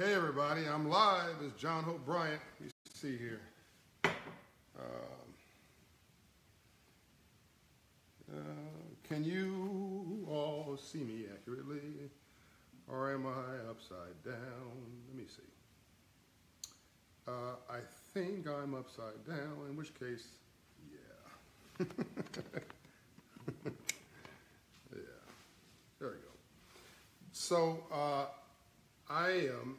Hey everybody, I'm live. It's John Hope Bryant. You see here. Um, uh, can you all see me accurately? Or am I upside down? Let me see. Uh, I think I'm upside down, in which case, yeah. yeah. There we go. So, uh, I am.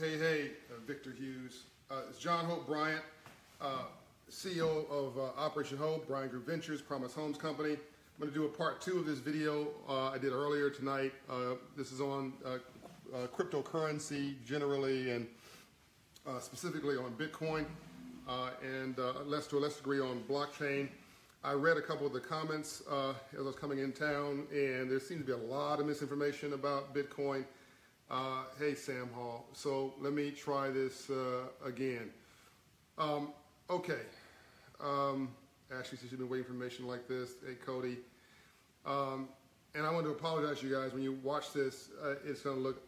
Hey, hey, uh, Victor Hughes. Uh, it's John Hope Bryant, uh, CEO of uh, Operation Hope, Bryant Group Ventures, Promise Homes Company. I'm going to do a part two of this video uh, I did earlier tonight. Uh, this is on cryptocurrency generally and specifically on Bitcoin and less to a less degree on blockchain. I read a couple of the comments as I was coming in town, and there seems to be a lot of misinformation about Bitcoin. Uh, hey, Sam Hall. So let me try this uh, again. Um, okay. Um, Ashley says she's been waiting for information like this. Hey, Cody. Um, and I want to apologize you guys. When you watch this, uh, it's going to look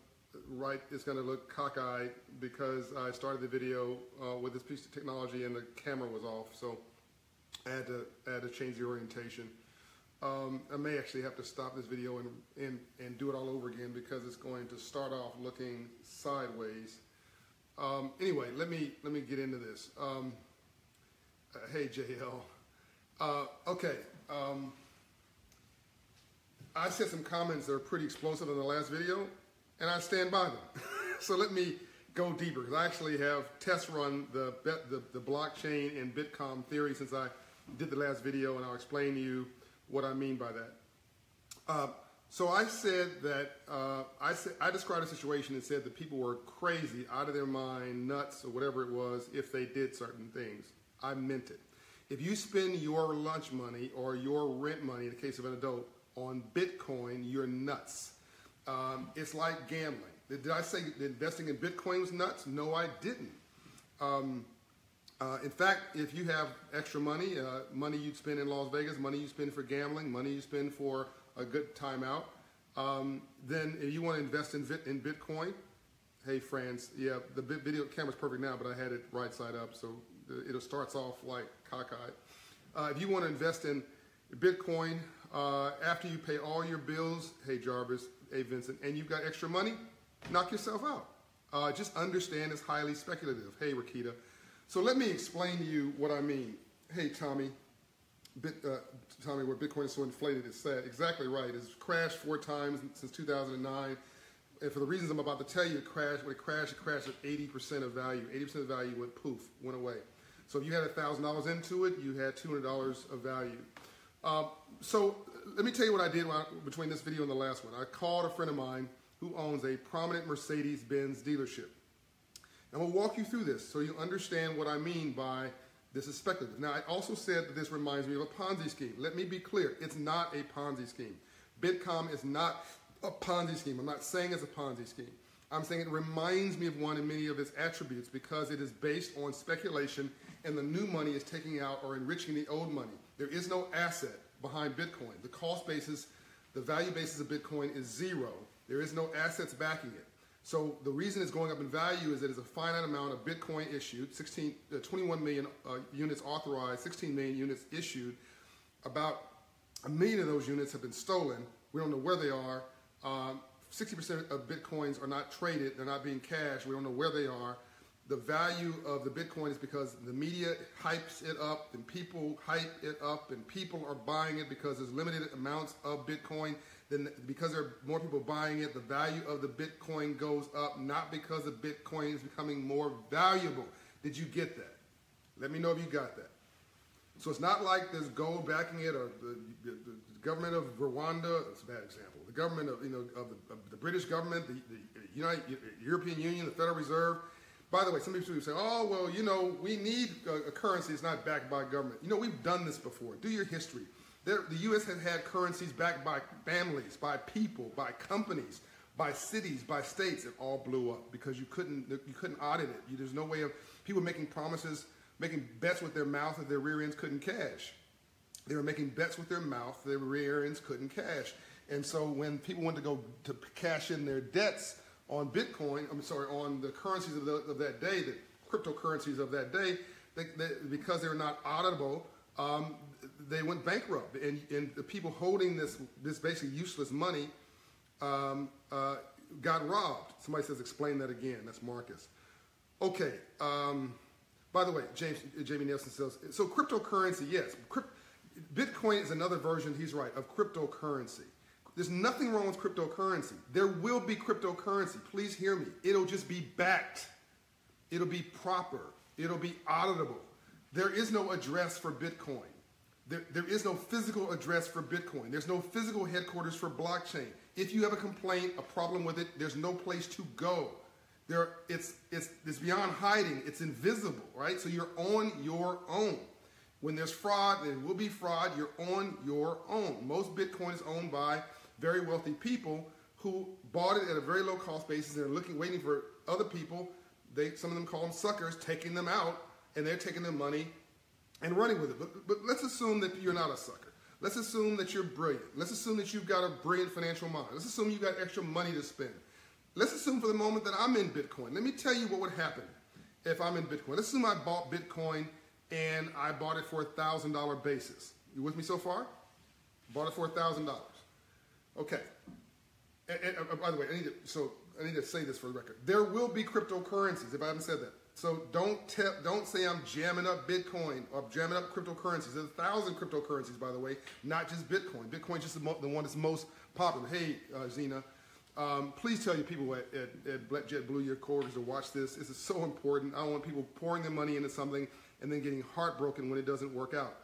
right. It's going to look cockeyed because I started the video uh, with this piece of technology and the camera was off. So I had to, I had to change the orientation. Um, I may actually have to stop this video and, and, and do it all over again because it's going to start off looking sideways. Um, anyway, let me, let me get into this. Um, uh, hey, JL. Uh, okay. Um, I said some comments that are pretty explosive in the last video, and I stand by them. so let me go deeper because I actually have test run the, the, the blockchain and Bitcoin theory since I did the last video, and I'll explain to you what I mean by that. Uh, so I said that uh, I said I described a situation and said that people were crazy, out of their mind, nuts, or whatever it was, if they did certain things. I meant it. If you spend your lunch money or your rent money, in the case of an adult, on Bitcoin, you're nuts. Um, it's like gambling. Did I say investing in Bitcoin was nuts? No, I didn't. Um, uh, in fact, if you have extra money, uh, money you'd spend in Las Vegas, money you spend for gambling, money you spend for a good time out, um, then if you want to invest in, in Bitcoin, hey friends, yeah, the video camera's perfect now, but I had it right side up, so it starts off like cockeyed. Uh, if you want to invest in Bitcoin uh, after you pay all your bills, hey Jarvis, hey Vincent, and you've got extra money, knock yourself out. Uh, just understand it's highly speculative. Hey Rakita. So let me explain to you what I mean. Hey, Tommy, Bit, uh, Tommy, where Bitcoin is so inflated, it's sad. Exactly right. It's crashed four times since 2009. And for the reasons I'm about to tell you, it crashed. When it crashed, it crashed at 80% of value. 80% of value went poof, went away. So if you had $1,000 into it, you had $200 of value. Um, so let me tell you what I did I, between this video and the last one. I called a friend of mine who owns a prominent Mercedes-Benz dealership. And we'll walk you through this so you understand what I mean by this is speculative. Now, I also said that this reminds me of a Ponzi scheme. Let me be clear. It's not a Ponzi scheme. Bitcoin is not a Ponzi scheme. I'm not saying it's a Ponzi scheme. I'm saying it reminds me of one in many of its attributes because it is based on speculation and the new money is taking out or enriching the old money. There is no asset behind Bitcoin. The cost basis, the value basis of Bitcoin is zero. There is no assets backing it. So the reason it's going up in value is that a finite amount of Bitcoin issued, 16, uh, 21 million uh, units authorized, 16 million units issued. About a million of those units have been stolen. We don't know where they are. 60% um, of Bitcoins are not traded. They're not being cashed. We don't know where they are. The value of the Bitcoin is because the media hypes it up and people hype it up and people are buying it because there's limited amounts of Bitcoin then because there are more people buying it, the value of the Bitcoin goes up, not because the Bitcoin is becoming more valuable. Did you get that? Let me know if you got that. So it's not like there's gold backing it or the, the, the government of Rwanda, it's a bad example, the government of, you know, of the, of the British government, the, the United, European Union, the Federal Reserve. By the way, some people say, oh, well, you know, we need a, a currency that's not backed by government. You know, we've done this before. Do your history. There, the U.S. has had currencies backed by families, by people, by companies, by cities, by states. It all blew up because you couldn't you couldn't audit it. You, there's no way of people making promises, making bets with their mouth that their rear ends couldn't cash. They were making bets with their mouth their rear ends couldn't cash. And so when people went to go to cash in their debts on Bitcoin, I'm sorry, on the currencies of, the, of that day, the cryptocurrencies of that day, they, they, because they're not auditable, um, they went bankrupt. And, and, the people holding this, this basically useless money um, uh, got robbed. Somebody says, explain that again. That's Marcus. Okay. Um, by the way, James, Jamie Nelson says, so cryptocurrency, yes. Crypt, Bitcoin is another version, he's right, of cryptocurrency. There's nothing wrong with cryptocurrency. There will be cryptocurrency. Please hear me. It'll just be backed. It'll be proper. It'll be auditable. There is no address for Bitcoin. There, there is no physical address for Bitcoin. There's no physical headquarters for blockchain. If you have a complaint, a problem with it, there's no place to go. There, it's, it's, it's beyond hiding. It's invisible, right? So you're on your own. When there's fraud, there will be fraud. You're on your own. Most Bitcoin is owned by very wealthy people who bought it at a very low cost basis and are looking, waiting for other people. They, some of them call them suckers, taking them out, and they're taking their money and running with it. But, but let's assume that you're not a sucker. Let's assume that you're brilliant. Let's assume that you've got a brilliant financial mind. Let's assume you've got extra money to spend. Let's assume for the moment that I'm in Bitcoin. Let me tell you what would happen if I'm in Bitcoin. Let's assume I bought Bitcoin and I bought it for a thousand dollar basis. You with me so far? Bought it for a thousand dollars. Okay. And, and uh, by the way, I need to so I need to say this for the record. There will be cryptocurrencies. If I haven't said that, so don't tell, don't say I'm jamming up Bitcoin or jamming up cryptocurrencies. There's a thousand cryptocurrencies, by the way, not just Bitcoin. Bitcoin's just the, the one that's most popular. Hey, uh, Zena, um, please tell your people at, at, at JetBlue, your coworkers, to watch this. This is so important. I don't want people pouring their money into something and then getting heartbroken when it doesn't work out.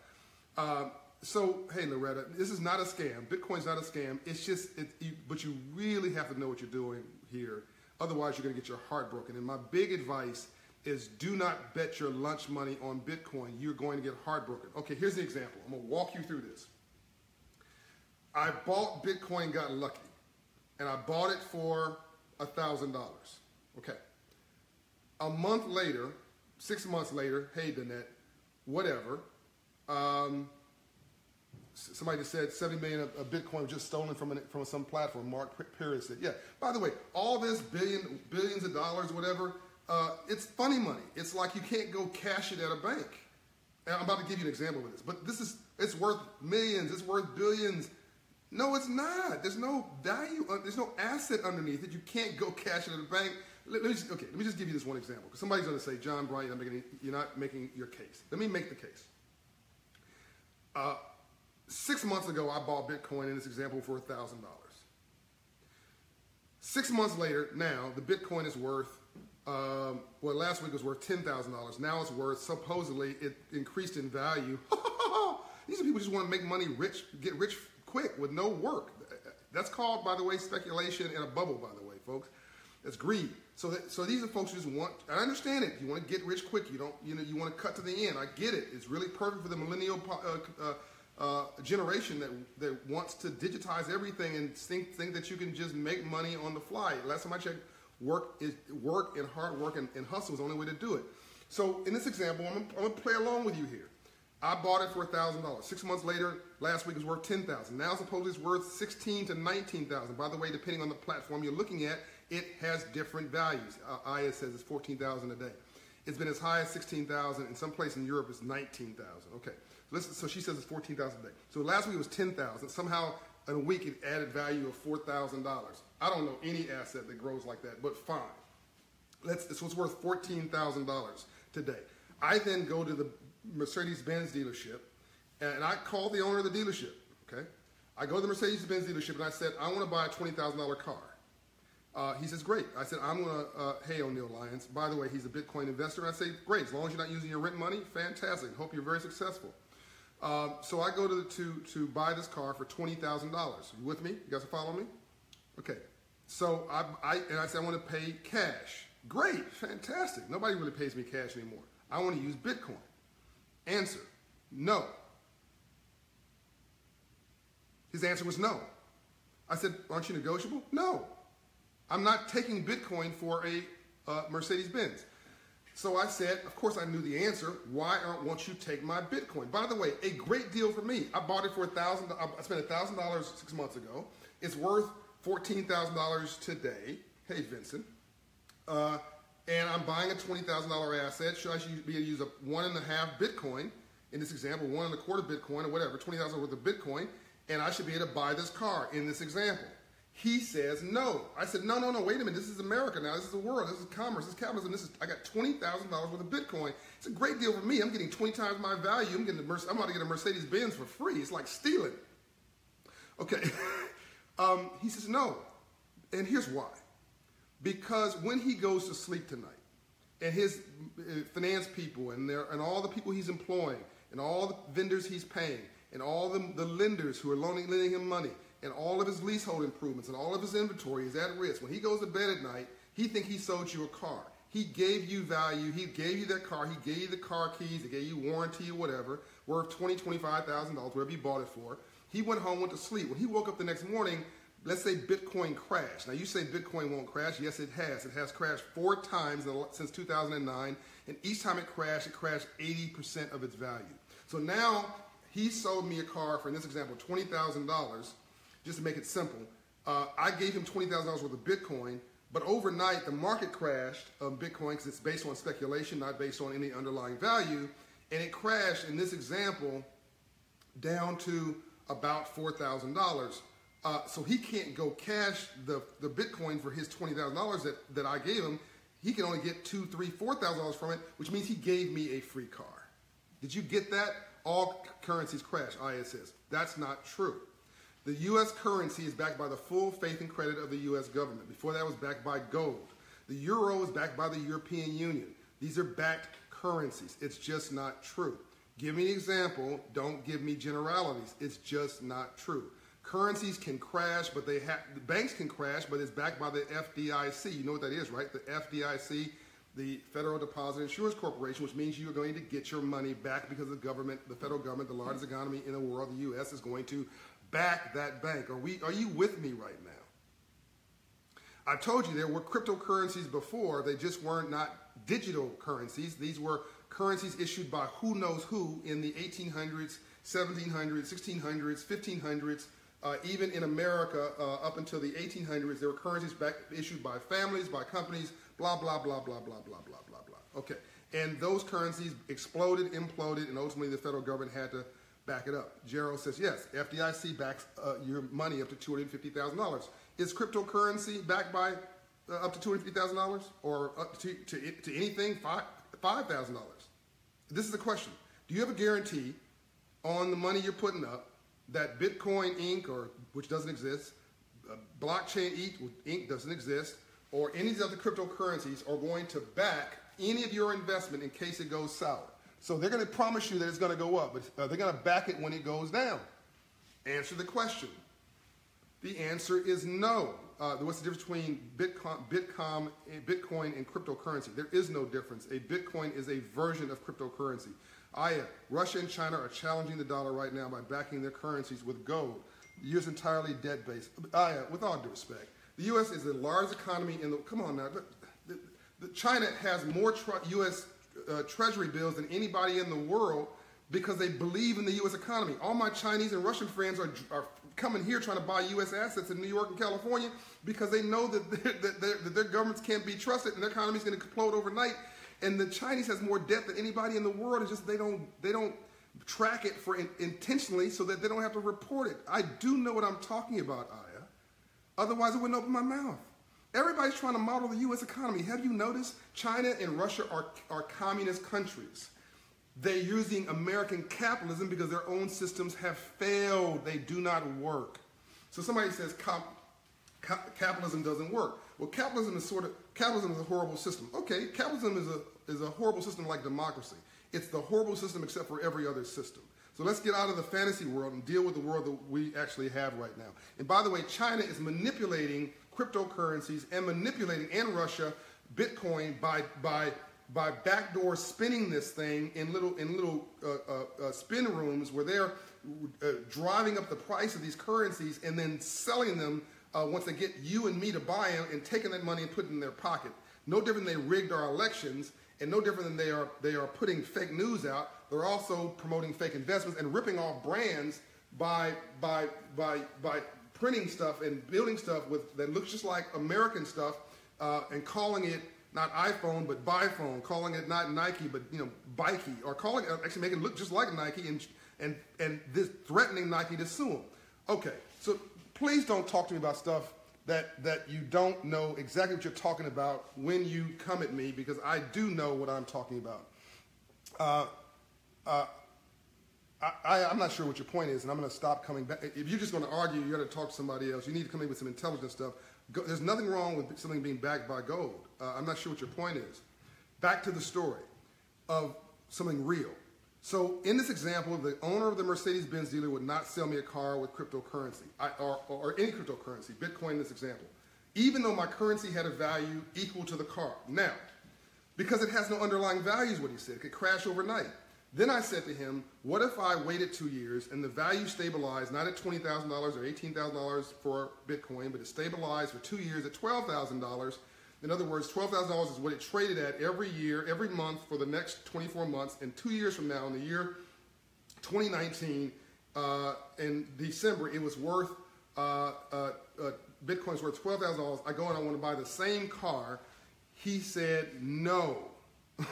Uh, so, hey, Loretta, this is not a scam. Bitcoin's not a scam. It's just, it, you, but you really have to know what you're doing here. Otherwise, you're going to get your heart broken. And my big advice is do not bet your lunch money on Bitcoin. You're going to get heartbroken. Okay, here's an example. I'm going to walk you through this. I bought Bitcoin, got lucky, and I bought it for $1,000. Okay. A month later, six months later, hey, Danette, whatever, um, somebody just said 70 million of, Bitcoin was just stolen from, an, from some platform. Mark Perry said, yeah. By the way, all this billion, billions of dollars, whatever, uh, it's funny money. It's like you can't go cash it at a bank. And I'm about to give you an example of this, but this is it's worth millions. It's worth billions. No, it's not. There's no value. There's no asset underneath it. You can't go cash it at a bank. Let, let me just, okay, let me just give you this one example because somebody's going to say, John Bryant, you're not, making, you're not making your case. Let me make the case. Uh, six months ago, I bought Bitcoin in this example for thousand dollars. Six months later, now the Bitcoin is worth um, well, last week was worth ten thousand dollars. Now it's worth supposedly it increased in value. These are people just want to make money, rich, get rich quick with no work. That's called, by the way, speculation in a bubble. By the way, folks, that's greed. So, that, so these are folks who just want. I understand it. You want to get rich quick. You don't. You know. You want to cut to the end. I get it. It's really perfect for the millennial uh, uh, uh, generation that that wants to digitize everything and think think that you can just make money on the fly. Last time I checked Work is work and hard work and, and hustle is the only way to do it. So in this example, I'm, I'm gonna play along with you here. I bought it for thousand dollars. Six months later, last week it was worth ten thousand. Now supposedly it's worth sixteen to nineteen thousand. By the way, depending on the platform you're looking at, it has different values. Uh, Aya says it's fourteen thousand a day. It's been as high as sixteen thousand. In some place in Europe, it's nineteen thousand. Okay, so, so she says it's fourteen thousand a day. So last week it was ten thousand. Somehow in a week it added value of four thousand dollars. I don't know any asset that grows like that, but fine. Let's, so it's worth $14,000 today. I then go to the Mercedes-Benz dealership and I call the owner of the dealership, okay? I go to the Mercedes-Benz dealership and I said, I want to buy a $20,000 car. Uh, he says, great. I said, I'm going to, uh, hey, O'Neill Lyons. By the way, he's a Bitcoin investor. I say, great. As long as you're not using your rent money, fantastic. Hope you're very successful. Uh, so I go to, to, to buy this car for $20,000. You with me? You guys follow me? Okay. So I, I and I said I want to pay cash. Great, fantastic. Nobody really pays me cash anymore. I want to use Bitcoin. Answer: No. His answer was no. I said, aren't you negotiable? No. I'm not taking Bitcoin for a uh, Mercedes Benz. So I said, of course I knew the answer. Why aren't, won't you take my Bitcoin? By the way, a great deal for me. I bought it for a thousand. I spent a thousand dollars six months ago It's worth $14,000 today. Hey, Vincent. Uh, and I'm buying a $20,000 asset. Should I be able to use a one and a half Bitcoin? In this example, one and a quarter Bitcoin or whatever, $20,000 worth of Bitcoin, and I should be able to buy this car in this example. He says no. I said, no, no, no, wait a minute. This is America now. This is the world. This is commerce. This is capitalism. This is, I got $20,000 worth of Bitcoin. It's a great deal for me. I'm getting 20 times my value. I'm getting a, I'm about to get a Mercedes Benz for free. It's like stealing. Okay. um, he says, no. And here's why. Because when he goes to sleep tonight, and his uh, finance people and, their, and all the people he's employing, and all the vendors he's paying, and all the, the lenders who are loaning, lending him money, and all of his leasehold improvements and all of his inventory is at risk. When he goes to bed at night, he think he sold you a car. He gave you value. He gave you that car. He gave you the car keys. He gave you warranty or whatever, worth twenty, twenty-five thousand dollars, whatever you bought it for. He went home, went to sleep. When he woke up the next morning, let's say Bitcoin crashed. Now you say Bitcoin won't crash. Yes, it has. It has crashed four times since 2009, and each time it crashed, it crashed 80% of its value. So now he sold me a car for, in this example, twenty thousand dollars just to make it simple, uh, I gave him $20,000 worth of Bitcoin, but overnight the market crashed of Bitcoin because it's based on speculation, not based on any underlying value, and it crashed in this example down to about $4,000. Uh, so he can't go cash the, the Bitcoin for his $20,000 that, that I gave him. He can only get two, three, four thousand dollars from it, which means he gave me a free car. Did you get that? All currencies crash, ISS. That's not true. The U.S. currency is backed by the full faith and credit of the U.S. government. Before that was backed by gold. The euro is backed by the European Union. These are backed currencies. It's just not true. Give me an example. Don't give me generalities. It's just not true. Currencies can crash, but they have banks can crash, but it's backed by the FDIC. You know what that is, right? The FDIC, the Federal Deposit Insurance Corporation, which means you are going to get your money back because the government, the federal government, the largest economy in the world, the U.S., is going to back that bank. Are, we, are you with me right now? I told you there were cryptocurrencies before, they just weren't not digital currencies. These were currencies issued by who knows who in the 1800s, 1700s, 1600s, 1500s. Uh, even in America, uh, up until the 1800s, there were currencies back, issued by families, by companies, blah, blah, blah, blah, blah, blah, blah, blah, blah. Okay. And those currencies exploded, imploded, and ultimately the federal government had to back it up. Gerald says, yes, FDIC backs uh, your money up to $250,000. Is cryptocurrency backed by uh, up to $250,000 or up to, to, to anything $5,000? This is the question. Do you have a guarantee on the money you're putting up that Bitcoin Inc., or which doesn't exist, uh, Blockchain Inc. doesn't exist, or any of the other cryptocurrencies are going to back any of your investment in case it goes sour? So they're going to promise you that it's going to go up, but uh, they're going to back it when it goes down. Answer the question. The answer is no. Uh, what's the difference between Bitcoin, Bitcoin, Bitcoin and cryptocurrency? There is no difference. A Bitcoin is a version of cryptocurrency. Aya, Russia and China are challenging the dollar right now by backing their currencies with gold. The U.S. entirely debt-based. Aya, with all due respect, the U.S. is the largest economy in the. Come on now, the, the China has more U.S uh, treasury bills than anybody in the world because they believe in the U.S. economy. All my Chinese and Russian friends are, are coming here trying to buy U.S. assets in New York and California because they know that, that, that their governments can't be trusted and their economy is going to implode overnight. And the Chinese has more debt than anybody in the world. It's just they don't they don't track it for in, intentionally so that they don't have to report it. I do know what I'm talking about, Aya. Otherwise, I wouldn't open my mouth. Everybody's trying to model the U.S. economy. Have you noticed China and Russia are, are communist countries? They're using American capitalism because their own systems have failed. They do not work. So somebody says capitalism doesn't work. Well, capitalism is sort of capitalism is a horrible system. Okay, capitalism is a is a horrible system like democracy. It's the horrible system except for every other system. So let's get out of the fantasy world and deal with the world that we actually have right now. And by the way, China is manipulating cryptocurrencies and manipulating, and Russia, Bitcoin by, by, by backdoor spinning this thing in little, in little uh, uh, uh, spin rooms where they're uh, driving up the price of these currencies and then selling them uh, once they get you and me to buy them and taking that money and putting it in their pocket. No different than they rigged our elections and no different than they are, they are putting fake news out. They're also promoting fake investments and ripping off brands by, by, by, by printing stuff and building stuff with that looks just like American stuff uh, and calling it not iPhone but Biphone, calling it not Nike but you know Bikey, or calling it actually making it look just like Nike and and and this threatening Nike to sue them. Okay, so please don't talk to me about stuff that that you don't know exactly what you're talking about when you come at me because I do know what I'm talking about. Uh, uh, I, am not sure what your point is, and I'm going to stop coming back. If you're just going to argue, you're going to talk to somebody else. You need to come in with some intelligent stuff. Go, there's nothing wrong with something being backed by gold. Uh, I'm not sure what your point is. Back to the story of something real. So in this example, the owner of the Mercedes-Benz dealer would not sell me a car with cryptocurrency I, or, or any cryptocurrency, Bitcoin in this example, even though my currency had a value equal to the car. Now, because it has no underlying values, what he said, it could crash overnight. Then I said to him, What if I waited two years and the value stabilized not at $20,000 or $18,000 for Bitcoin, but it stabilized for two years at $12,000? In other words, $12,000 is what it traded at every year, every month for the next 24 months. And two years from now, in the year 2019, uh, in December, it was worth, uh, uh, uh Bitcoin's worth $12,000. I go and I want to buy the same car. He said no.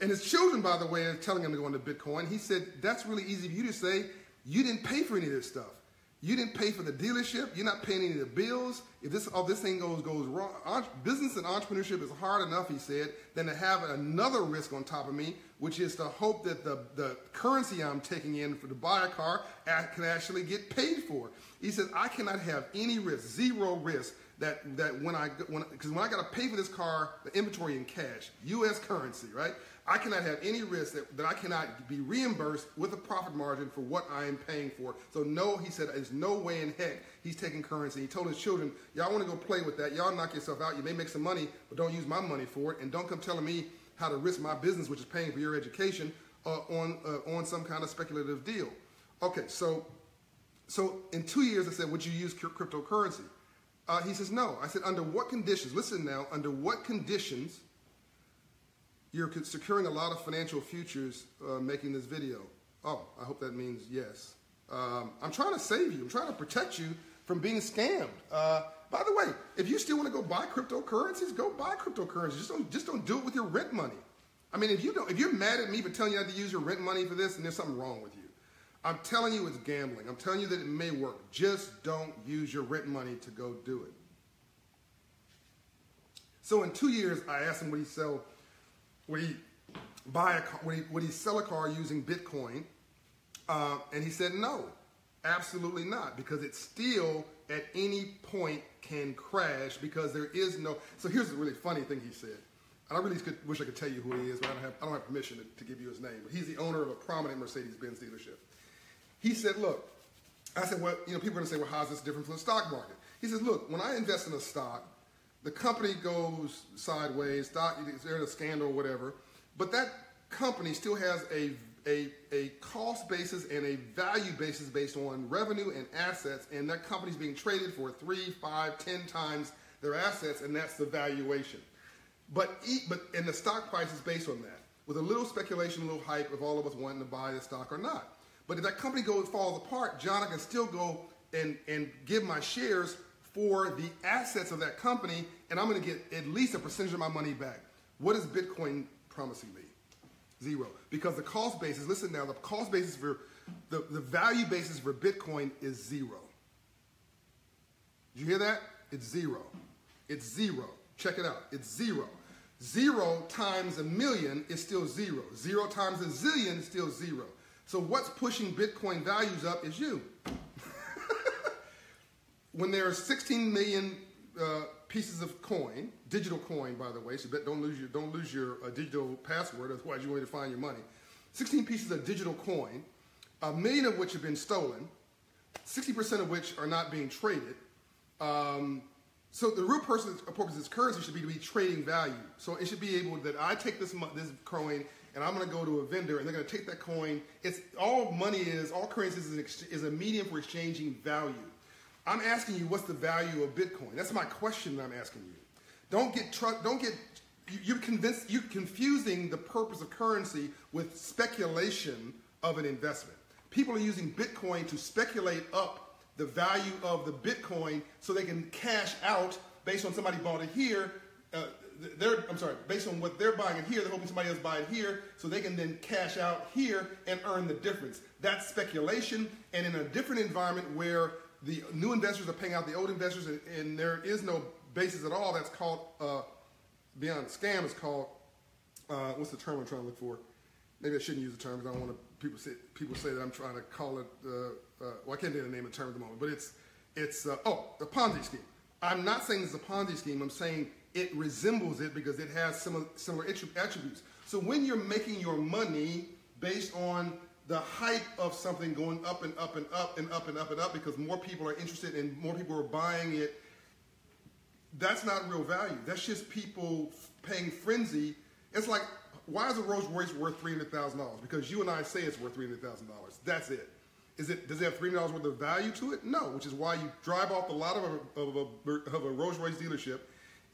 And his children, by the way, are telling him to go into Bitcoin. He said, that's really easy for you to say. You didn't pay for any of this stuff. You didn't pay for the dealership. You're not paying any of the bills. If this all this thing goes goes wrong, business and entrepreneurship is hard enough, he said, than to have another risk on top of me, which is to hope that the, the currency I'm taking in for to buy a car can actually get paid for. He says I cannot have any risk, zero risk that that when I when because when I got to pay for this car, the inventory in cash, U.S. currency, right? I cannot have any risk that, that I cannot be reimbursed with a profit margin for what I am paying for. So no, he said, there's no way in heck he's taking currency. He told his children, y'all want to go play with that. Y'all knock yourself out. You may make some money, but don't use my money for it. And don't come telling me how to risk my business, which is paying for your education, uh, on, uh, on some kind of speculative deal. Okay, so, so in two years, I said, would you use cryptocurrency? Uh, he says, no. I said, under what conditions? Listen now, under what conditions you're securing a lot of financial futures uh, making this video. Oh, I hope that means yes. Um, I'm trying to save you. I'm trying to protect you from being scammed. Uh, by the way, if you still want to go buy cryptocurrencies, go buy cryptocurrencies. Just don't, just don't do it with your rent money. I mean, if you don't, if you're mad at me for telling you not to use your rent money for this, then there's something wrong with you. I'm telling you it's gambling. I'm telling you that it may work. Just don't use your rent money to go do it. So in two years, I asked him would he sell, would he buy a car, would he, he sell a car using Bitcoin? Uh, and he said no, absolutely not, because it still at any point can crash because there is no. So here's the really funny thing he said. And I really could, wish I could tell you who he is, but I don't have, I don't have permission to, to give you his name. But he's the owner of a prominent Mercedes-Benz dealership. He said, look, I said, well, you know, people are going to say, well, how's this different from the stock market? He says, look, when I invest in a stock, the company goes sideways, there's a scandal or whatever, but that company still has a, a, a cost basis and a value basis based on revenue and assets, and that company's being traded for three, five, ten times their assets, and that's the valuation. But, but and the stock price is based on that, with a little speculation, a little hype of all of us wanting to buy the stock or not. But if that company goes falls apart, John, I can still go and, and give my shares for the assets of that company, and I'm going to get at least a percentage of my money back. What is Bitcoin promising me? Zero. Because the cost basis, listen now, the cost basis for, the, the value basis for Bitcoin is zero. Did you hear that? It's zero. It's zero. Check it out. It's zero. Zero times a million is still zero. Zero times a zillion is still zero. So what's pushing Bitcoin values up is you. When there are 16 million uh, pieces of coin, digital coin, by the way, so don't lose your don't lose your uh, digital password, otherwise you won't to find your money. 16 pieces of digital coin, a million of which have been stolen, 60% of which are not being traded. Um, so the real purpose of this currency should be to be trading value. So it should be able that I take this this coin and I'm going to go to a vendor and they're going to take that coin. It's all money is, all currencies is, is a medium for exchanging value. I'm asking you, what's the value of Bitcoin? That's my question that I'm asking you. Don't get tr- don't get you're convinced you're confusing the purpose of currency with speculation of an investment. People are using Bitcoin to speculate up the value of the Bitcoin so they can cash out based on somebody bought it here. Uh, they're, I'm sorry, based on what they're buying it here, they're hoping somebody else buy it here so they can then cash out here and earn the difference. That's speculation. And in a different environment where the new investors are paying out the old investors and, and there is no basis at all, that's called, uh, beyond scam, is called, uh, what's the term I'm trying to look for? Maybe I shouldn't use the term because I don't want to, people say, people say that I'm trying to call it, uh, uh, well, I can't the name of the term at the moment, but it's, it's uh, oh, the Ponzi scheme. I'm not saying it's a Ponzi scheme. I'm saying it resembles it because it has similar, similar attributes. So when you're making your money based on the hype of something going up and up and up and up and up and up because more people are interested and more people are buying it, that's not real value. That's just people paying frenzy. It's like, why is a Rolls Royce worth $300,000? Because you and I say it's worth $300,000. That's it. Is it does it have three dollars worth of value to it? No, which is why you drive off the lot of a, of a, of a Rolls Royce dealership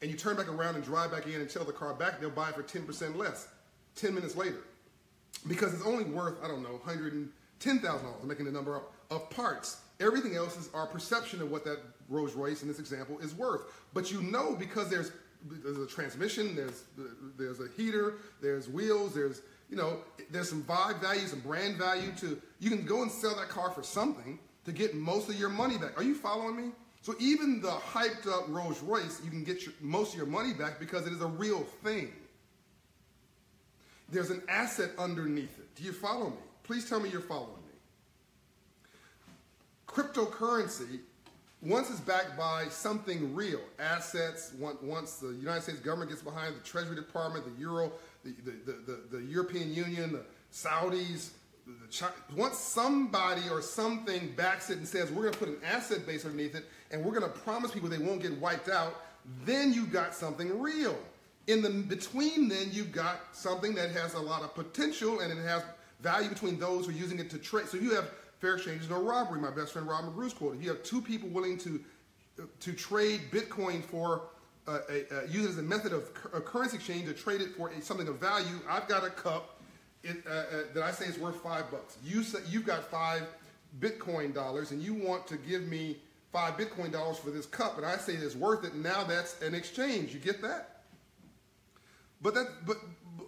and you turn back around and drive back in and tell the car back, they'll buy it for 10% less 10 minutes later. Because it's only worth, I don't know, $110,000, I'm making the number up, of parts. Everything else is our perception of what that Rolls Royce in this example is worth. But you know because there's there's a transmission, there's there's a heater, there's wheels, there's you know there's some vibe value, some brand value to you can go and sell that car for something to get most of your money back. Are you following me? So even the hyped up Rolls Royce, you can get your, most of your money back because it is a real thing. There's an asset underneath it. Do you follow me? Please tell me you're following me. Cryptocurrency, once it's backed by something real, assets, once the United States government gets behind the Treasury Department, the Euro, the, the, the, the European Union, the Saudis, once somebody or something backs it and says we're going to put an asset base underneath it and we're going to promise people they won't get wiped out, then you've got something real. In the between, then you've got something that has a lot of potential and it has value between those who are using it to trade. So you have fair exchange is no robbery. My best friend Rob McGrew's quoted. You have two people willing to to trade Bitcoin for uh, a, uh, use it as a method of a currency exchange to trade it for a, something of value. I've got a cup it, uh, uh, that I say is worth five bucks. You say, you've got five Bitcoin dollars and you want to give me five Bitcoin dollars for this cup, and I say it's worth it. Now that's an exchange. You get that? But that, but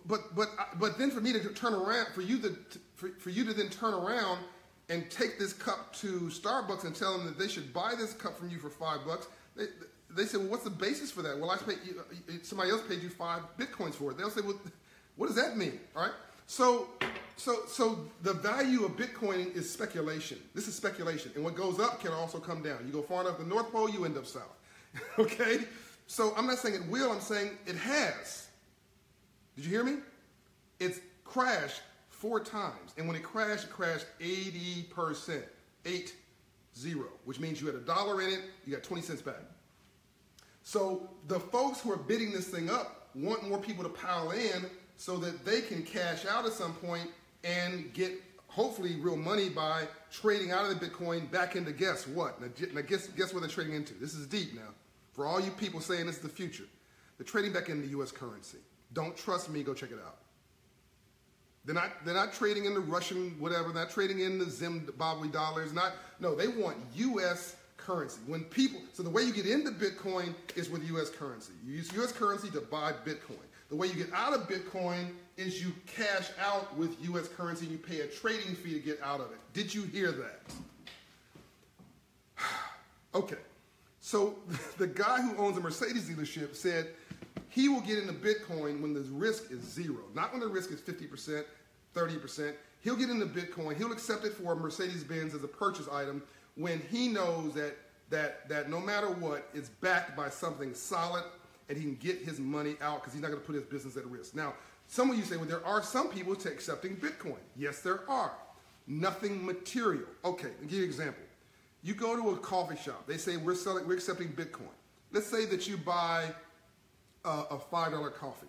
but but but then for me to turn around, for you to for, for you to then turn around and take this cup to Starbucks and tell them that they should buy this cup from you for five bucks. They, they say, well, what's the basis for that? Well, I paid uh, you, somebody else paid you five bitcoins for it. They'll say, well, what does that mean? All right. So, so, so the value of Bitcoin is speculation. This is speculation, and what goes up can also come down. You go far enough the North Pole, you end up south. okay. So I'm not saying it will. I'm saying it has. Did you hear me? It's crashed four times, and when it crashed, it crashed 80 percent, eight zero, which means you had a dollar in it, you got 20 cents back. So the folks who are bidding this thing up want more people to pile in so that they can cash out at some point and get hopefully real money by trading out of the Bitcoin back into guess what? Now, now guess, guess what they're trading into? This is deep now. For all you people saying this is the future, they're trading back into US currency. Don't trust me, go check it out. They're not, they're not trading in the Russian whatever, not trading in the Zimbabwe dollars, not, no, they want US currency. When people, so the way you get into Bitcoin is with US currency. You use US currency to buy Bitcoin. The way you get out of Bitcoin is you cash out with US currency and you pay a trading fee to get out of it. Did you hear that? okay. So the guy who owns a Mercedes dealership said he will get into Bitcoin when the risk is zero, not when the risk is 50%, 30%. He'll get into Bitcoin. He'll accept it for Mercedes Benz as a purchase item when he knows that that that no matter what, it's backed by something solid and he can get his money out because he's not going to put his business at risk. Now, some of you say, well, there are some people to accepting Bitcoin. Yes, there are. Nothing material. Okay, I'll give you an example. You go to a coffee shop. They say we're selling, we're accepting Bitcoin. Let's say that you buy a, a five dollar coffee.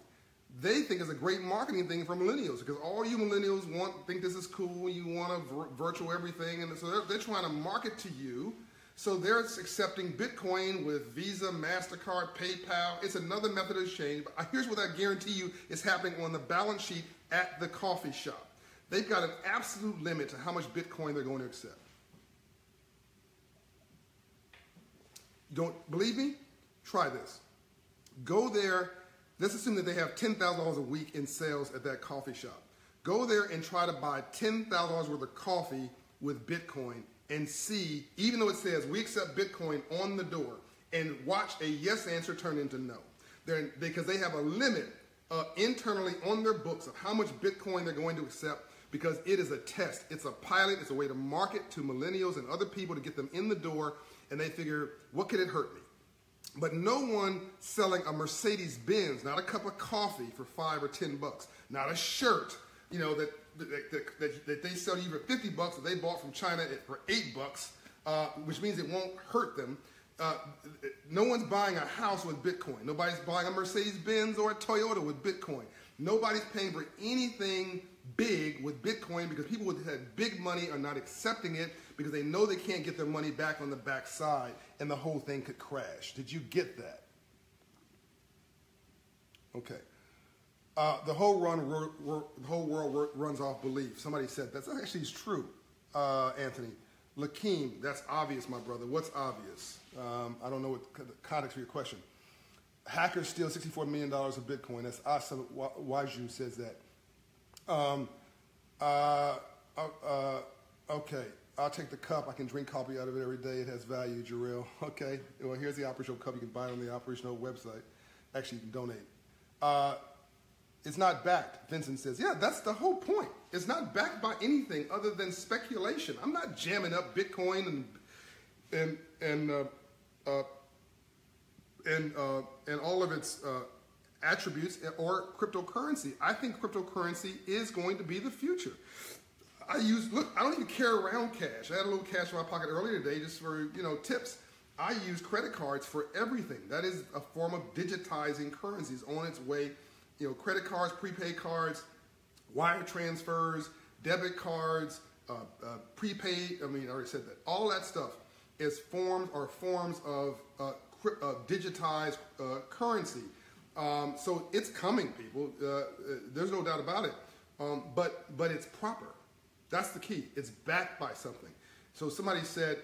They think it's a great marketing thing for millennials because all you millennials want think this is cool. You want to virtual everything, and so they're, they're trying to market to you so they're accepting Bitcoin with Visa, MasterCard, PayPal. It's another method of exchange. But here's what I guarantee you is happening on the balance sheet at the coffee shop. They've got an absolute limit to how much Bitcoin they're going to accept. don't believe me? Try this. Go there. Let's assume that they have $10,000 a week in sales at that coffee shop. Go there and try to buy $10,000 worth of coffee with Bitcoin and see, even though it says we accept Bitcoin on the door, and watch a yes answer turn into no. They're, because they have a limit uh, internally on their books of how much Bitcoin they're going to accept because it is a test. It's a pilot. It's a way to market to millennials and other people to get them in the door, and they figure, what could it hurt me? But no one selling a Mercedes Benz, not a cup of coffee for five or ten bucks, not a shirt, you know, that that, that, that, that they sell you for 50 bucks that they bought from China for eight bucks, uh, which means it won't hurt them. Uh, no one's buying a house with Bitcoin. Nobody's buying a Mercedes Benz or a Toyota with Bitcoin. Nobody's paying for anything big with Bitcoin because people with big money are not accepting it because they know they can't get their money back on the backside and the whole thing could crash. Did you get that? Okay. Uh, the whole run, the whole world runs off belief. Somebody said that's actually is true, uh, Anthony. Lakeem, that's obvious, my brother. What's obvious? Um, I don't know what the context of your question. Hackers steal $64 million of Bitcoin. That's Asa Waju says that. Um, uh, uh, uh, okay, I'll take the cup. I can drink coffee out of it every day. It has value, Jarrell. Okay, well, here's the Operation Hope cup. You can buy it on the Operation Hope website. Actually, you can donate. Uh, it's not backed, Vincent says. Yeah, that's the whole point. It's not backed by anything other than speculation. I'm not jamming up Bitcoin and and and uh, uh, and uh, and all of its uh, attributes or cryptocurrency. I think cryptocurrency is going to be the future. I use look. I don't even carry around cash. I had a little cash in my pocket earlier today just for you know tips. I use credit cards for everything. That is a form of digitizing currencies on its way you know, credit cards, prepaid cards, wire transfers, debit cards, uh, uh, prepaid. I mean, I already said that. All that stuff is forms or forms of uh, digitized uh, currency. Um, so it's coming, people. Uh, uh, there's no doubt about it. Um, but but it's proper. That's the key. It's backed by something. So somebody said,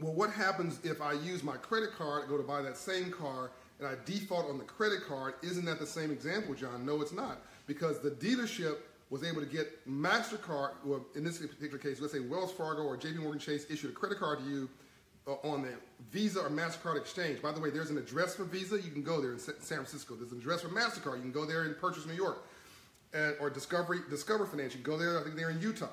well, what happens if I use my credit card, go to buy that same car, and I default on the credit card, isn't that the same example, John? No, it's not. Because the dealership was able to get MasterCard, well, in this particular case, let's say Wells Fargo or JP Morgan Chase issued a credit card to you Uh, on the Visa or MasterCard exchange. By the way, there's an address for Visa. You can go there in San Francisco. There's an address for MasterCard. You can go there and Purchase, New York. And, or Discovery, Discover Finance. You can go there, I think they're in Utah.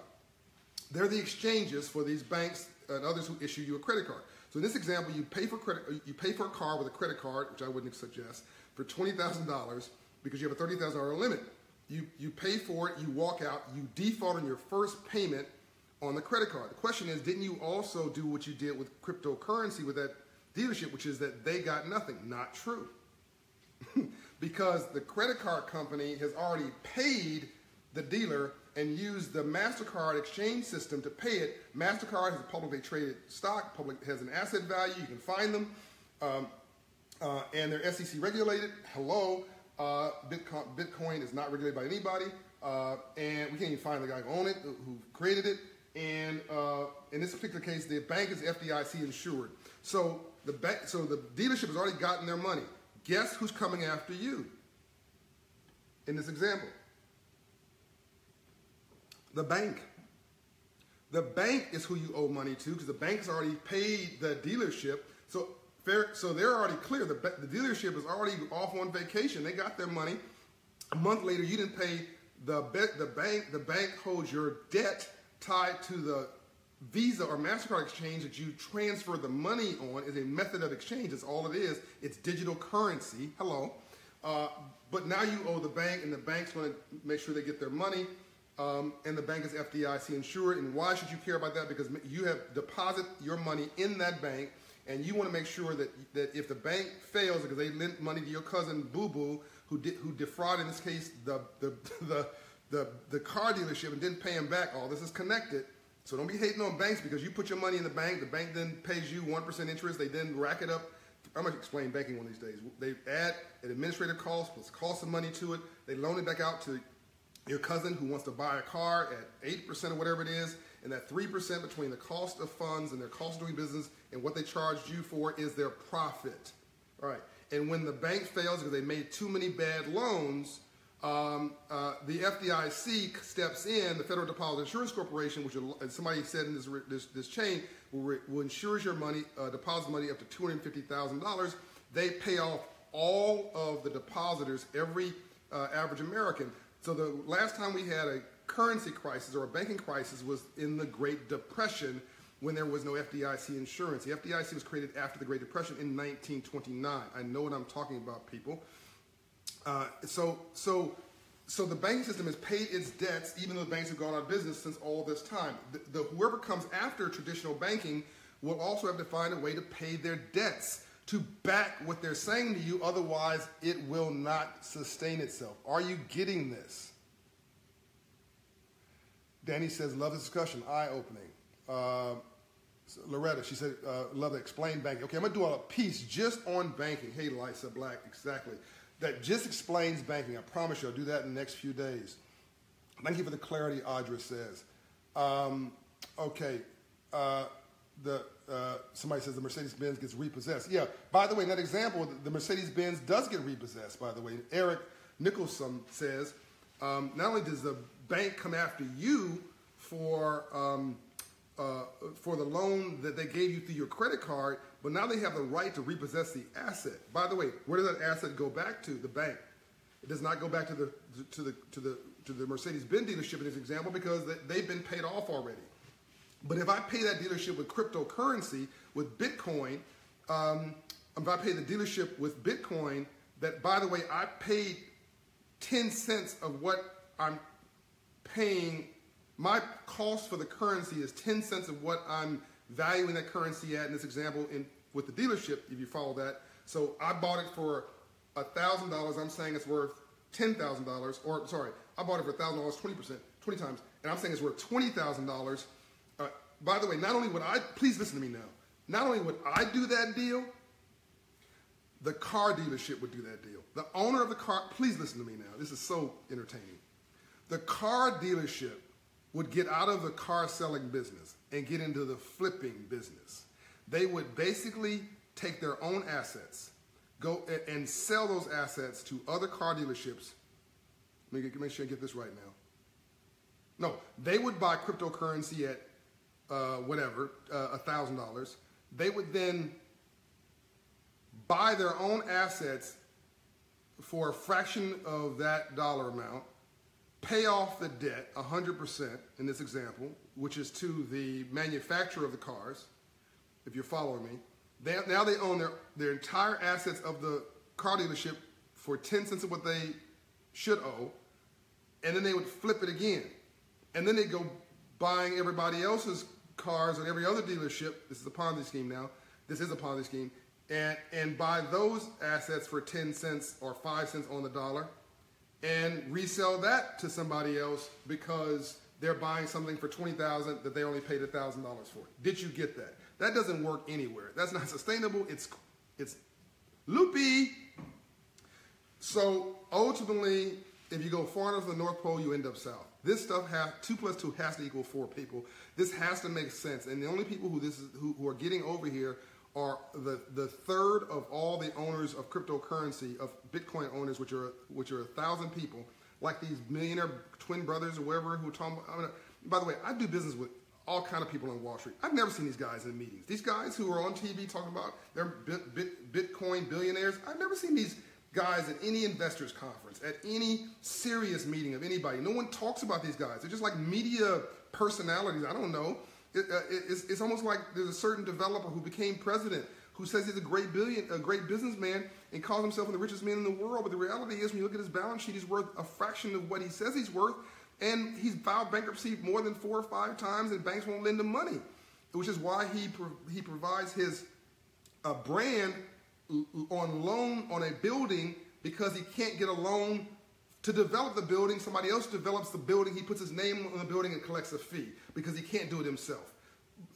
They're the exchanges for these banks and others who issue you a credit card. So in this example, you pay for credit, you pay for a car with a credit card, which I wouldn't suggest, for twenty thousand dollars because you have a thirty thousand dollar limit. You you pay for it, you walk out, you default on your first payment on the credit card. The question is, didn't you also do what you did with cryptocurrency with that dealership, which is that they got nothing? Not true. because the credit card company has already paid the dealer and used the MasterCard exchange system to pay it. MasterCard has a publicly traded stock, public has an asset value, you can find them, um, uh, and they're SEC regulated. Hello, uh, Bitcoin, Bitcoin, is not regulated by anybody, uh, and we can't even find the guy who owned it, who created it. And uh, in this particular case, the bank is FDIC insured. So the bank, so the dealership has already gotten their money. Guess who's coming after you? In this example, the bank. The bank is who you owe money to because the bank's already paid the dealership. So fair, so they're already clear. The, the dealership is already off on vacation. They got their money. A month later, you didn't pay the the bank. The bank holds your debt tied to the Visa or MasterCard exchange that you transfer the money on is a method of exchange. That's all it is. It's digital currency. Hello. Uh, but now you owe the bank, and the bank's going to make sure they get their money um, and the bank is FDIC insured. And why should you care about that? Because you have deposit your money in that bank, and you want to make sure that, that if the bank fails because they lent money to your cousin Boo Boo, who did, who defrauded in this case the the, the the the car dealership and didn't pay him back. All this is connected. So don't be hating on banks because you put your money in the bank. The bank then pays you one percent interest. They then rack it up. I'm to explain banking one of these days. They add an administrative cost plus cost of money to it. They loan it back out to your cousin who wants to buy a car at 8% or whatever it is, And that 3% between the cost of funds and their cost of doing business and what they charged you for is their profit. All right. And when the bank fails because they made too many bad loans, um, uh, the FDIC steps in, the Federal Deposit Insurance Corporation, which somebody said in this, this, this chain, will, will insure your money, uh, deposit money up to $250,000. They pay off all of the depositors, every uh, average American. So the last time we had a currency crisis or a banking crisis was in the Great Depression when there was no FDIC insurance. The FDIC was created after the Great Depression in 1929. I know what I'm talking about, people. Uh, so, so, so the banking system has paid its debts, even though the banks have gone out of business since all this time. The, the, whoever comes after traditional banking will also have to find a way to pay their debts to back what they're saying to you. Otherwise, it will not sustain itself. Are you getting this? Danny says, love the discussion, eye opening. Uh, Loretta, she said, uh, love to explain banking. Okay, I'm to do a piece just on banking. Hey, Lisa Black, exactly. That just explains banking. I promise you, I'll do that in the next few days. Thank you for the clarity, Audra says. Um, okay, uh, the, uh, somebody says the Mercedes-Benz gets repossessed. Yeah, by the way, in that example, the Mercedes-Benz does get repossessed, by the way. Eric Nicholson says, um, not only does the bank come after you for um, uh, for the loan that they gave you through your credit card, but now they have the right to repossess the asset. By the way, where does that asset go back to? The bank. It does not go back to the to the to the to the Mercedes-Benz dealership in this example because they've been paid off already. But if I pay that dealership with cryptocurrency, with Bitcoin, um, if I pay the dealership with Bitcoin, that by the way, I paid 10 cents of what I'm paying my cost for the currency is 10 cents of what I'm valuing that currency at in this example in, with the dealership, if you follow that. So I bought it for $1,000. I'm saying it's worth $10,000, or sorry, I bought it for $1,000, 20%, 20 times, and I'm saying it's worth $20,000. Uh, by the way, not only would I, please listen to me now, not only would I do that deal, the car dealership would do that deal. The owner of the car, please listen to me now. This is so entertaining. The car dealership would get out of the car selling business and get into the flipping business. They would basically take their own assets, go and sell those assets to other car dealerships. Let me make sure I get this right now. No, they would buy cryptocurrency at uh, whatever, uh, a thousand dollars. They would then buy their own assets for a fraction of that dollar amount pay off the debt 100% in this example, which is to the manufacturer of the cars, if you're following me. They, now they own their, their entire assets of the car dealership for 10 cents of what they should owe, and then they would flip it again. And then they go buying everybody else's cars at every other dealership. This is a Ponzi scheme now. This is a Ponzi scheme. And, and buy those assets for 10 cents or 5 cents on the dollar and resell that to somebody else because they're buying something for 20000 that they only paid $1,000 for. Did you get that? That doesn't work anywhere. That's not sustainable. It's, it's loopy. So ultimately, if you go far enough to the North Pole, you end up south. This stuff has two plus two has to equal four people. This has to make sense. And the only people who this is who, who are getting over here are the, the third of all the owners of cryptocurrency, of Bitcoin owners, which are which are a thousand people, like these millionaire twin brothers or whatever who talk. I mean, by the way, I do business with all kind of people on Wall Street. I've never seen these guys in meetings. These guys who are on TV talking about their bit, bit, Bitcoin billionaires. I've never seen these guys at any investors conference, at any serious meeting of anybody. No one talks about these guys. They're just like media personalities. I don't know. It, uh, it's, it's, almost like there's a certain developer who became president who says he's a great billion, a great businessman, and calls himself the richest man in the world. But the reality is, when you look at his balance sheet, he's worth a fraction of what he says he's worth, and he's filed bankruptcy more than four or five times, and banks won't lend him money, which is why he he provides his uh, brand on loan on a building because he can't get a loan to develop the building, somebody else develops the building, he puts his name on the building and collects a fee because he can't do it himself.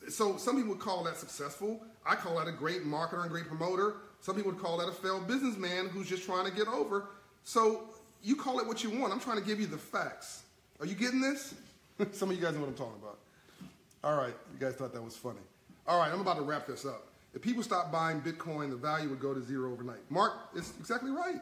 So some people would call that successful. I call that a great marketer and great promoter. Some people would call that a failed businessman who's just trying to get over. So you call it what you want. I'm trying to give you the facts. Are you getting this? some of you guys know what I'm talking about. All right, you guys thought that was funny. All right, I'm about to wrap this up. If people stop buying Bitcoin, the value would go to zero overnight. Mark is exactly right.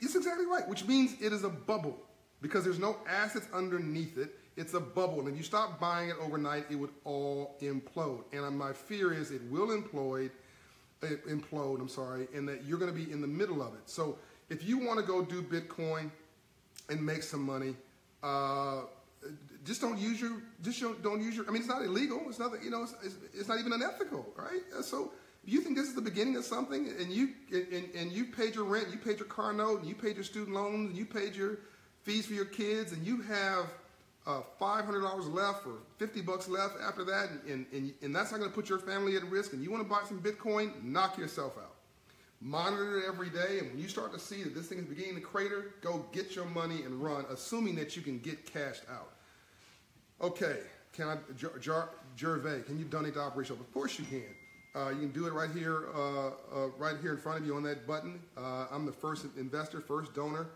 It's exactly right, which means it is a bubble because there's no assets underneath it. It's a bubble. And if you stop buying it overnight, it would all implode. And my fear is it will implode, implode, I'm sorry, and that you're going to be in the middle of it. So if you want to go do Bitcoin and make some money, uh, just don't use your just don't, don't use your. I mean, it's not illegal. It's not you know. It's, it's, it's not even unethical, right? So you think this is the beginning of something, and you and, and you paid your rent, you paid your car note, and you paid your student loans, and you paid your fees for your kids, and you have uh, $500 left or 50 bucks left after that, and, and, and that's not going to put your family at risk, and you want to buy some Bitcoin, knock yourself out. Monitor it every day, and when you start to see that this thing is beginning to crater, go get your money and run, assuming that you can get cashed out. Okay, can I, Gervais, can you donate to Operation? Of course you can. Uh, you can do it right here, uh, uh, right here in front of you on that button. Uh, I'm the first investor, first donor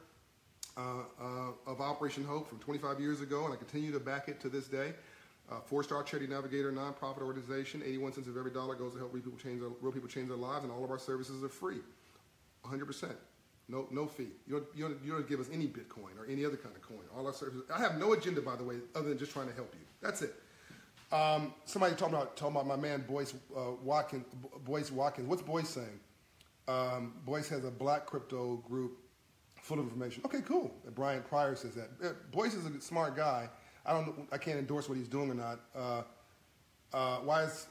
of Operation Hope from 25 years ago, and I continue to back it to this day. Four-star charity navigator, nonprofit organization. 81 cents of every dollar goes to help real people change their, real people change their lives, and all of our services are free, 100 percent. No, no fee. You don't, you, don't, you don't give us any Bitcoin or any other kind of coin. All our services. I have no agenda, by the way, other than just trying to help you. That's it. Um, somebody talking about talking about my man Boyce uh, Watkins. Boyce Watkins. What's Boyce saying? Um, Boyce has a black crypto group full of information. Okay, cool. Brian Pryor says that. Boyce is a smart guy. I don't. I can't endorse what he's doing or not. Uh, uh, why is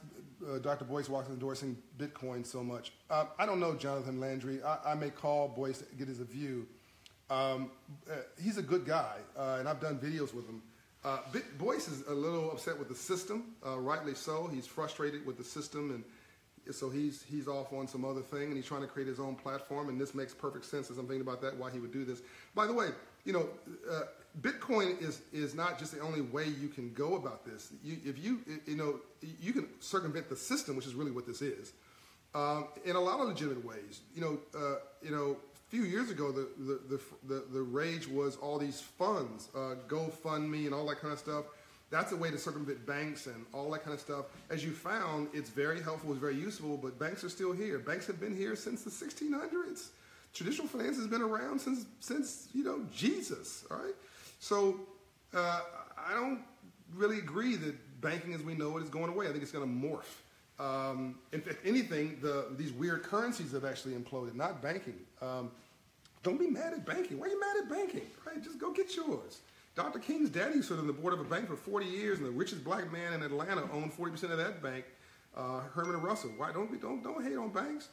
uh, Dr. Boyce Watkins endorsing Bitcoin so much? Uh, I don't know, Jonathan Landry. I, I, may call Boyce to get his view. Um, uh, he's a good guy, uh, and I've done videos with him. Uh, Boyce is a little upset with the system, rightly so. He's frustrated with the system, and so he's he's off on some other thing, and he's trying to create his own platform. And this makes perfect sense as I'm thinking about that, why he would do this. By the way, you know, Bitcoin is is not just the only way you can go about this. You, if you you know you can circumvent the system, which is really what this is, um, in a lot of legitimate ways. You know, uh, you know, few years ago, the the, the the, rage was all these funds, uh, GoFundMe, and all that kind of stuff. That's a way to circumvent banks and all that kind of stuff. As you found, it's very helpful, it's very useful, but banks are still here. Banks have been here since the 1600s. Traditional finance has been around since since you know Jesus. All right. So uh, I don't really agree that banking as we know it is going away. I think it's going to morph. Um, if, if, anything, the, these weird currencies have actually imploded, not banking. Um, don't be mad at banking. Why are you mad at banking? Right? Just go get yours. Dr. King's daddy stood on the board of a bank for 40 years, and the richest black man in Atlanta owned 40% of that bank, uh, Herman Russell. Why don't we don't don't hate on banks?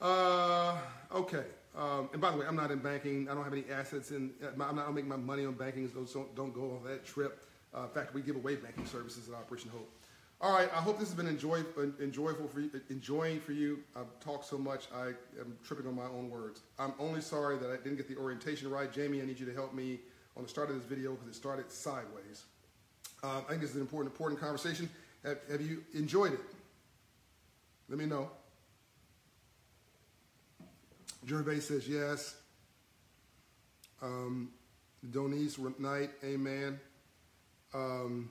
Uh, okay. Um, and by the way, I'm not in banking. I don't have any assets in. I'm not, making my money on banking. So don't, don't go on that trip. Uh, in fact, we give away banking services at Operation Hope. All right. I hope this has been enjoy, enjoyable for you, enjoying for you. I've talked so much. I am tripping on my own words. I'm only sorry that I didn't get the orientation right. Jamie, I need you to help me on the start of this video because it started sideways. Um, I think this is an important, important conversation. Have, have you enjoyed it? Let me know. Gervais says yes. Um, Donice Knight, amen. Um,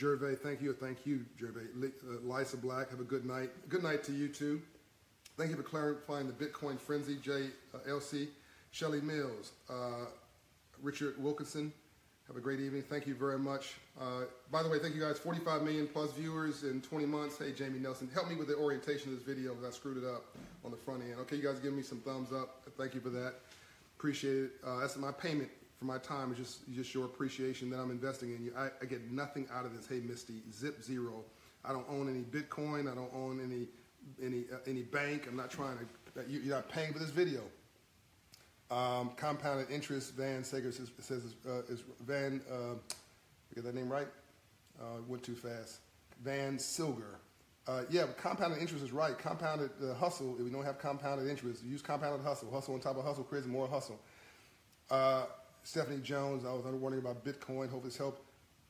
Gervais, thank you. Thank you, Gervais. Uh, Lisa Black, have a good night. Good night to you too. Thank you for clarifying the Bitcoin frenzy, JLC. Uh, Shelly Mills, uh, Richard Wilkinson, have a great evening. Thank you very much. Uh, by the way, thank you guys. 45 million plus viewers in 20 months. Hey, Jamie Nelson, help me with the orientation of this video because I screwed it up on the front end. Okay, you guys give me some thumbs up. Thank you for that. Appreciate it. Uh, that's my payment for my time. It's just just your appreciation that I'm investing in you. I, I get nothing out of this. Hey, Misty, zip zero. I don't own any Bitcoin. I don't own any any uh, any bank. I'm not trying to. You're not paying for this video. Um, compounded interest, Van Sager says, says uh, is Van, uh, get that name right? Uh, went too fast. Van Silger. Uh, yeah, compounded interest is right. Compounded uh, hustle, if we don't have compounded interest, use compounded hustle. Hustle on top of hustle creates more hustle. Uh, Stephanie Jones, I was wondering about Bitcoin. Hope this helped.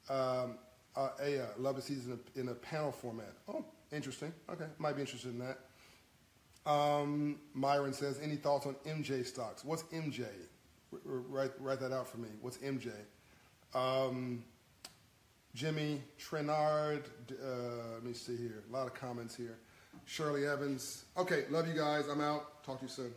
Um, uh, Aya, love to see this in a, in a panel format. Oh, interesting. Okay, might be interested in that. Um, Myron says, any thoughts on MJ stocks? What's MJ? R- write, write that out for me. What's MJ? Um, Jimmy Trenard. Uh, let me see here. A lot of comments here. Shirley Evans. Okay, love you guys. I'm out. Talk to you soon.